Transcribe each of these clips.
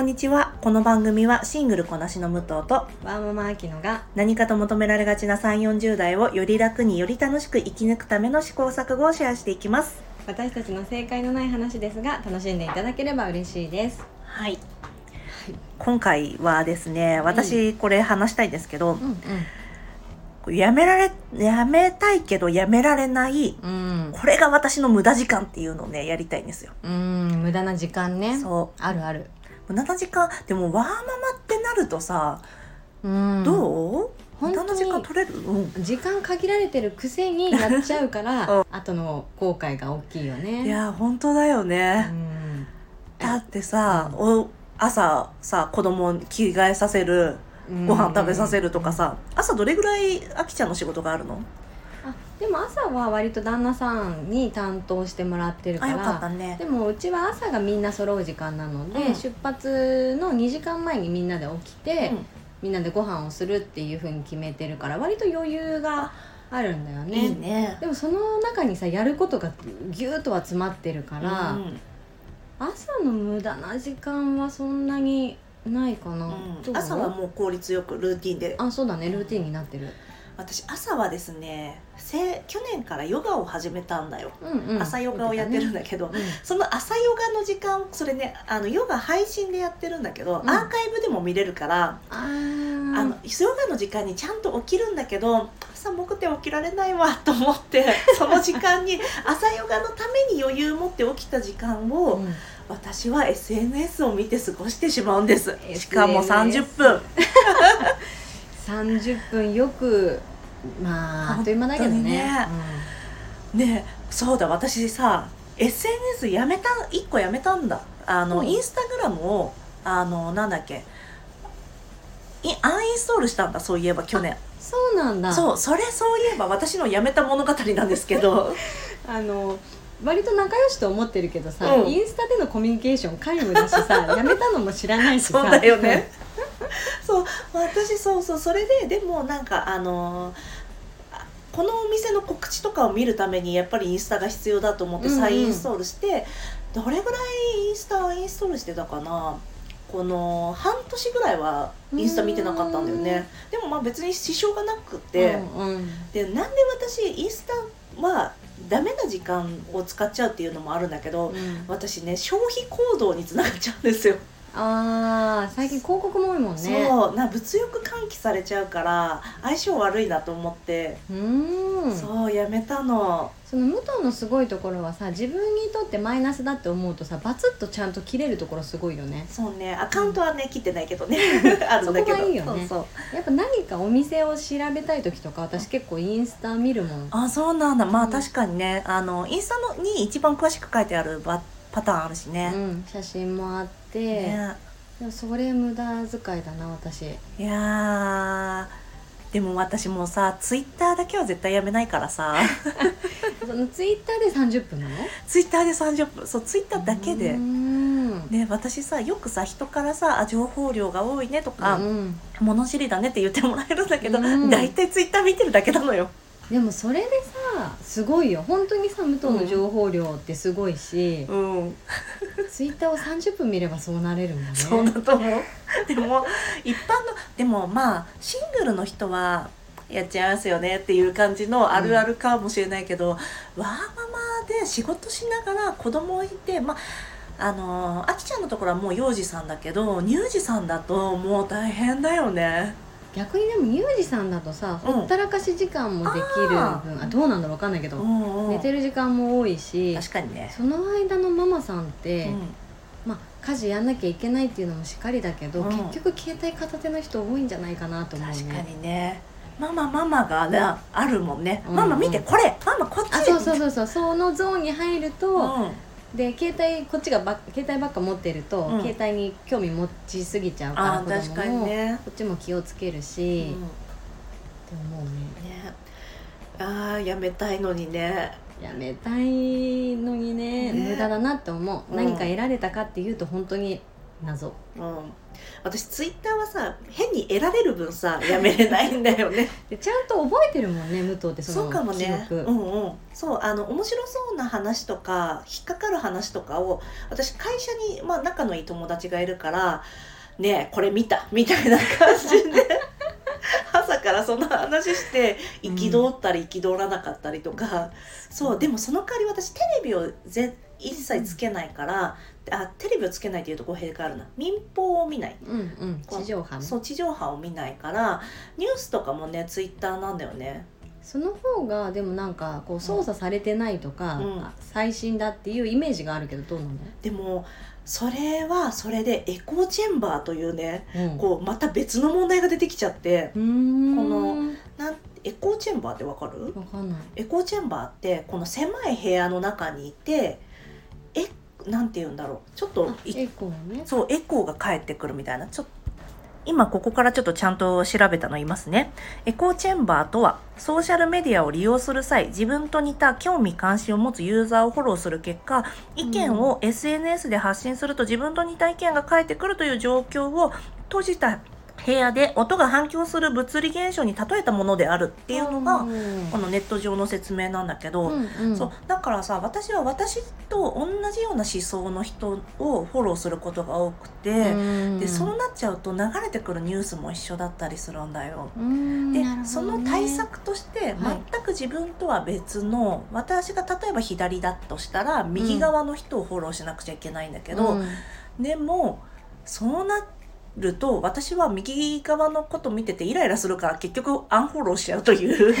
こんにちは。この番組はシングルこなしの武藤とワーママアキノが何かと求められがちな3、40代をより楽により楽しく生き抜くための試行錯誤をシェアしていきます。私たちの正解のない話ですが楽しんでいただければ嬉しいです。はい。今回はですね、私これ話したいんですけど、やめられ、やめたいけどやめられない、うんうんこれが私の無駄時間っていうのをね、やりたいんですよ。うん無駄な時間ねそあるある。う。無駄な時間、でもワーママってなるとさ、うんどう本当に時間取れるうん。時間限られてるくせにやっちゃうから、うん後の後悔が大きいよね。いや、本当だようね。んだってさ、お朝さ子供に着替えさせるご飯食べさせるとかさ、朝どれぐらいあきちゃんの仕事があるのでも朝は割と旦那さんに担当してもらってるからね。でもうちは朝がみんな揃う時間なので、うん。出発の2時間前にみんなで起きて、うん。みんなでご飯をするっていうふうに決めてるから割と余裕があるんだよね。いいね。でもその中にさやることがギューッとは詰まってるから、うん朝の無駄な時間はそんなにないかな、朝はもう効率よくルーティンで。あそうだね。ルーティンになってる、私朝はですねせ去年からヨガを始めたんだよ、うんうん、朝ヨガをやってるんだけど、うん。その朝ヨガの時間それねあのヨガ配信でやってるんだけど、うん。アーカイブでも見れるからあのヨガの時間にちゃんと起きるんだけど朝もくて起きられないわと思って その時間に朝ヨガのために余裕持って起きた時間を、うん。私は SNS を見て過ごしてしまうんです。しかも30分。30分よくまああっという間だけどね。ねえそうだ私さ SNS やめた1個やめたんだ。あの、うん。インスタグラムをあのなんだっけいアンインストールしたんだそういえば去年。そうなんだ。そうそれそういえば私のやめた物語なんですけど。あの割と仲良しと思ってるけどさ、うん。インスタでのコミュニケーション皆無だしさやめたのも知らないしさ。そうだよね そう私そうそうそれででもなんかあのあこのお店の告知とかを見るためにやっぱりインスタが必要だと思って再インストールして、どれぐらいインスタインストールしてたかなこの半年ぐらいはインスタ見てなかったんだよね。でもまあ別に支障がなくて、うんうん。でなんで私インスタはダメな時間を使っちゃうっていうのもあるんだけど、うん。私ね消費行動につながっちゃうんですよあー最近広告も多いもんね。そうな物欲喚起されちゃうから相性悪いなと思って、うーん。そうやめたの。その武藤のすごいところはさ自分にとってマイナスだって思うとさバツッとちゃんと切れるところすごいよね。そうね。アカウントはね切ってないけどね。あるんだけど。そこがいいよね。そうそう。やっぱ何かお店を調べたい時とか私結構インスタ見るもん。あそうなんだ。まあうん確かにね。あのインスタのに一番詳しく書いてあるバパターンあるしうね,、ん、写真もあって、ね。でもそれ無駄遣いだな私。いやーでも私もうさツイッターだけは絶対やめないからさ。そのツイッターで30分なの？ツイッターで30分そうツイッターだけで。ね私さよくさ人からさあ情報量が多いねとか、うん。物知りだねって言ってもらえるんだけど、うん。大体ツイッター見てるだけなのよ。でもそれでさすごいよ。本当にさ武藤の情報量ってすごいし、うん、ツイッターを30分見ればそうなれるもんね。そうだと思う。でも一般のでもまあシングルの人はやっちゃいますよねっていう感じのあるあるかもしれないけど、ワーママで仕事しながら子供いてまああのあきちゃんのところはもう幼児さんだけど乳児さんだともう大変だよね。逆にでも乳児さんだとさうん。ほったらかし時間もできる分、ああどうなんだろうわかんないけど、うんうん、寝てる時間も多いし確かにね。その間のママさんって、うん。まあ、家事やんなきゃいけないっていうのもしっかりだけど、うん。結局携帯片手の人多いんじゃないかなと思うね。確かにね。ママママがなあるもんね、うん。ママ見てこれママこっちあそうそうそうそう。そのゾーンに入ると、うんで携帯こっちがば携帯ばっか持ってると、うん。携帯に興味持ちすぎちゃうからあー子供も確かにね。こっちも気をつけるし、うんって思うね。ねあーやめたいのにね。やめたいのにねね。無駄だなって思う、うん。何か得られたかっていうと本当に謎。うん、私ツイッターはさ変に得られる分さ やめれないんだよね。でちゃんと覚えてるもんね武藤ってそのそうかもね。うんうん。そうあの面白そうな話とか引っかかる話とかを私会社に、まあ、仲のいい友達がいるから「ねえこれ見た」みたいな感じで 朝からその話して憤ったり憤らなかったりとか、そうでもその代わり私テレビをぜ一切つけないから、あテレビをつけないっていうと語弊があるな。民放を見ない。うんうん。地上波ね。そう地上波を見ないからニュースとかもねツイッターなんだよね。その方がでもなんかこう操作されてないとか、うん。あ最新だっていうイメージがあるけどどうなの、でもそれはそれでエコーチェンバーというねうん。こうまた別の問題が出てきちゃってこのなんエコーチェンバーってわかる？わかんない。エコーチェンバーってこの狭い部屋の中にいてえなんて言うんだろう。ちょっとエコーね。そうエコーが返ってくるみたいな。ちょっと今ここからちょっとちゃんと調べたの言いますね。エコーチェンバーとは、ソーシャルメディアを利用する際、自分と似た興味関心を持つユーザーをフォローする結果、意見を SNS で発信すると自分と似た意見が返ってくるという状況を閉じた部屋で音が反響する物理現象に例えたものであるっていうのが、うんこのネット上の説明なんだけど、うんうん。そうだからさ私は私と同じような思想の人をフォローすることが多くて、うん。でそうなっちゃうと流れてくるニュースも一緒だったりするんだよ。うんで、ね。その対策としてはい。全く自分とは別の、私が例えば左だとしたら右側の人をフォローしなくちゃいけないんだけど、うん。でもそうなると私は右側のこと見ててイライラするから結局アンフォローしちゃうという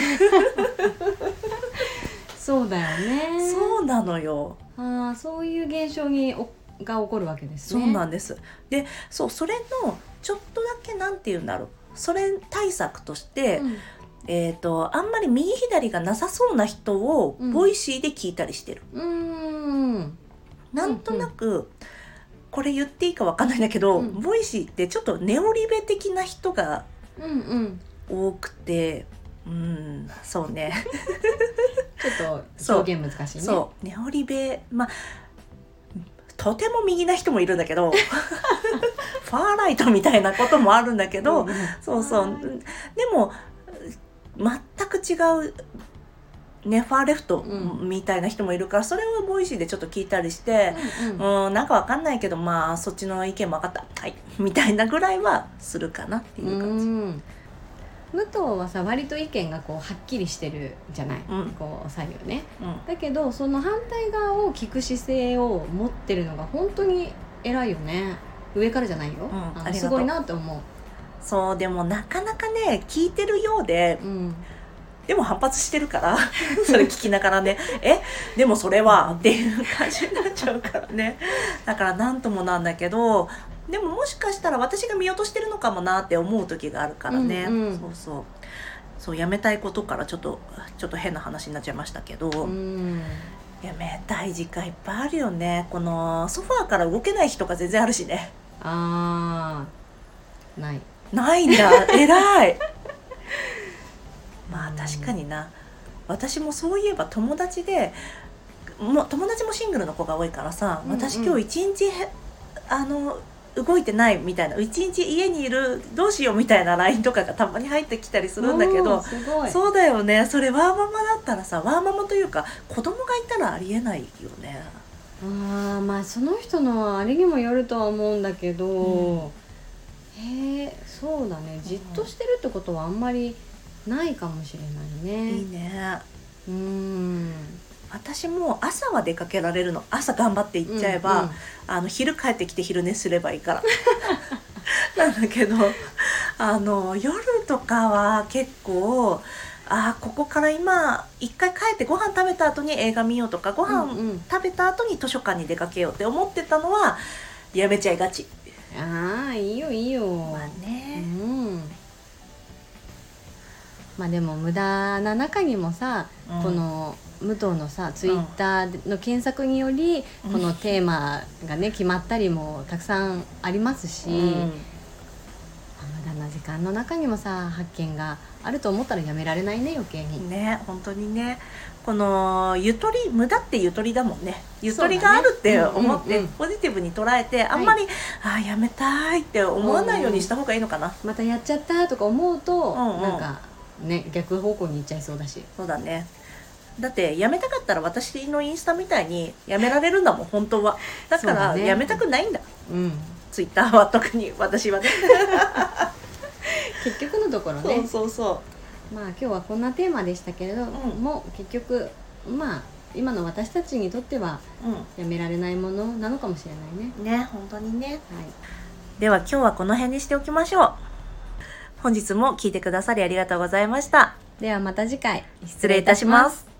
そうだよねそうなのよ。ああそういう現象におが起こるわけですそねうなんです。で、そう、それのちょっとだけなんて言うんだろう。それ対策として、うんえっ、と、あんまり右左がなさそうな人をうん Voicy で聞いたりしてる。うーんなんとなく、これ言っていいかわかんないんだけど、うん Voicy ってちょっとネオリベ的な人がうんうん多くて、うん、そうね。ちょっとそう表現難しいねそう、ネオリベ、まあ、とても右な人もいるんだけど、 far right みたいなこともあるんだけど、んんそうそう。はいでも、全く違う、ね、 far left うん。みたいな人もいるから、それを Voicy でちょっと聞いたりして、うんうん。うん、なんかわかんないけど、まあ、そっちの意見も分かった。はい。みたいなぐらいはするかなっていう感じ。うん。武藤はさ割と意見がこうはっきりしてるじゃない、うん。こう左右ね。うん。だけどその反対側を聞く姿勢を持ってるのが本当に偉いよね。上からじゃないよ、う。すごいなって思う、そう、でもなかなかね、聞いてるようで、うん、でも反発してるから、それ聞きながらね、え、でもそれはっていう感じになっちゃうからね。だからなんともなんだけど、でももしかしたら私が見落としてるのかもなって思う時があるからね。うんうんそうそう。そう、やめたいことからちょっと、ちょっと変な話になっちゃいましたけど、うんやめたい時間いっぱいあるよね。このソファーから動けない日とか全然あるしね。あーないないんだ偉い まあ確かにな。私もそういえば友達でもう友達もシングルの子が多いからさ、うんうん。私今日一日へあの動いてないみたいな一日家にいるどうしようみたいな LINE とかがたまに入ってきたりするんだけおどそうだよね。それワーママだったらさワーママというか子供がいたらありえないよね。あーまあその人のあれにもよるとは思うんだけど、うん。へえそうだね。じっとしてるってことはあんまりないかもしれないね。いいね。うん。私も朝は出かけられるの。朝頑張って行っちゃえば、うんうんあの昼帰ってきて昼寝すればいいから。なんだけどあの夜とかは結構あーここから今一回帰ってご飯食べた後に映画見ようとかご飯食べた後に図書館に出かけようって思ってたのはやめちゃいがち。ああいいよいいよ、まあうね、んまあでも無駄な中にもさ、うん。この武藤のさツイッターの検索により、うん。このテーマがね決まったりもたくさんありますし、うん。まあ無駄な時時間の中にもさ発見があると思ったらやめられないね余計に、ね本当にね。このゆとり無駄ってゆとりだもんね。ゆとりがあるって思って、うんうんうん。ポジティブに捉えてあんまり、ああやめたいって思わないようにした方がいいのかな、またやっちゃったとか思うと、うんうん。なんかね逆方向に行っちゃいそうだし。そうだね。だってやめたかったら私のインスタみたいにやめられるんだもん 本当は。だからそうだね。やめたくないんだ。うん。ツイッターは特に私はね。結局のところね。そうそうそまあ今日はこんなテーマでしたけれどん。も、結局まあ今の私たちにとってはうやめられないものなのかもしれないね。うんね本当にね。はい。では今日はこの辺にしておきましょう本日も聞いてくださりありがとうございました。ではまた次回。失礼いたします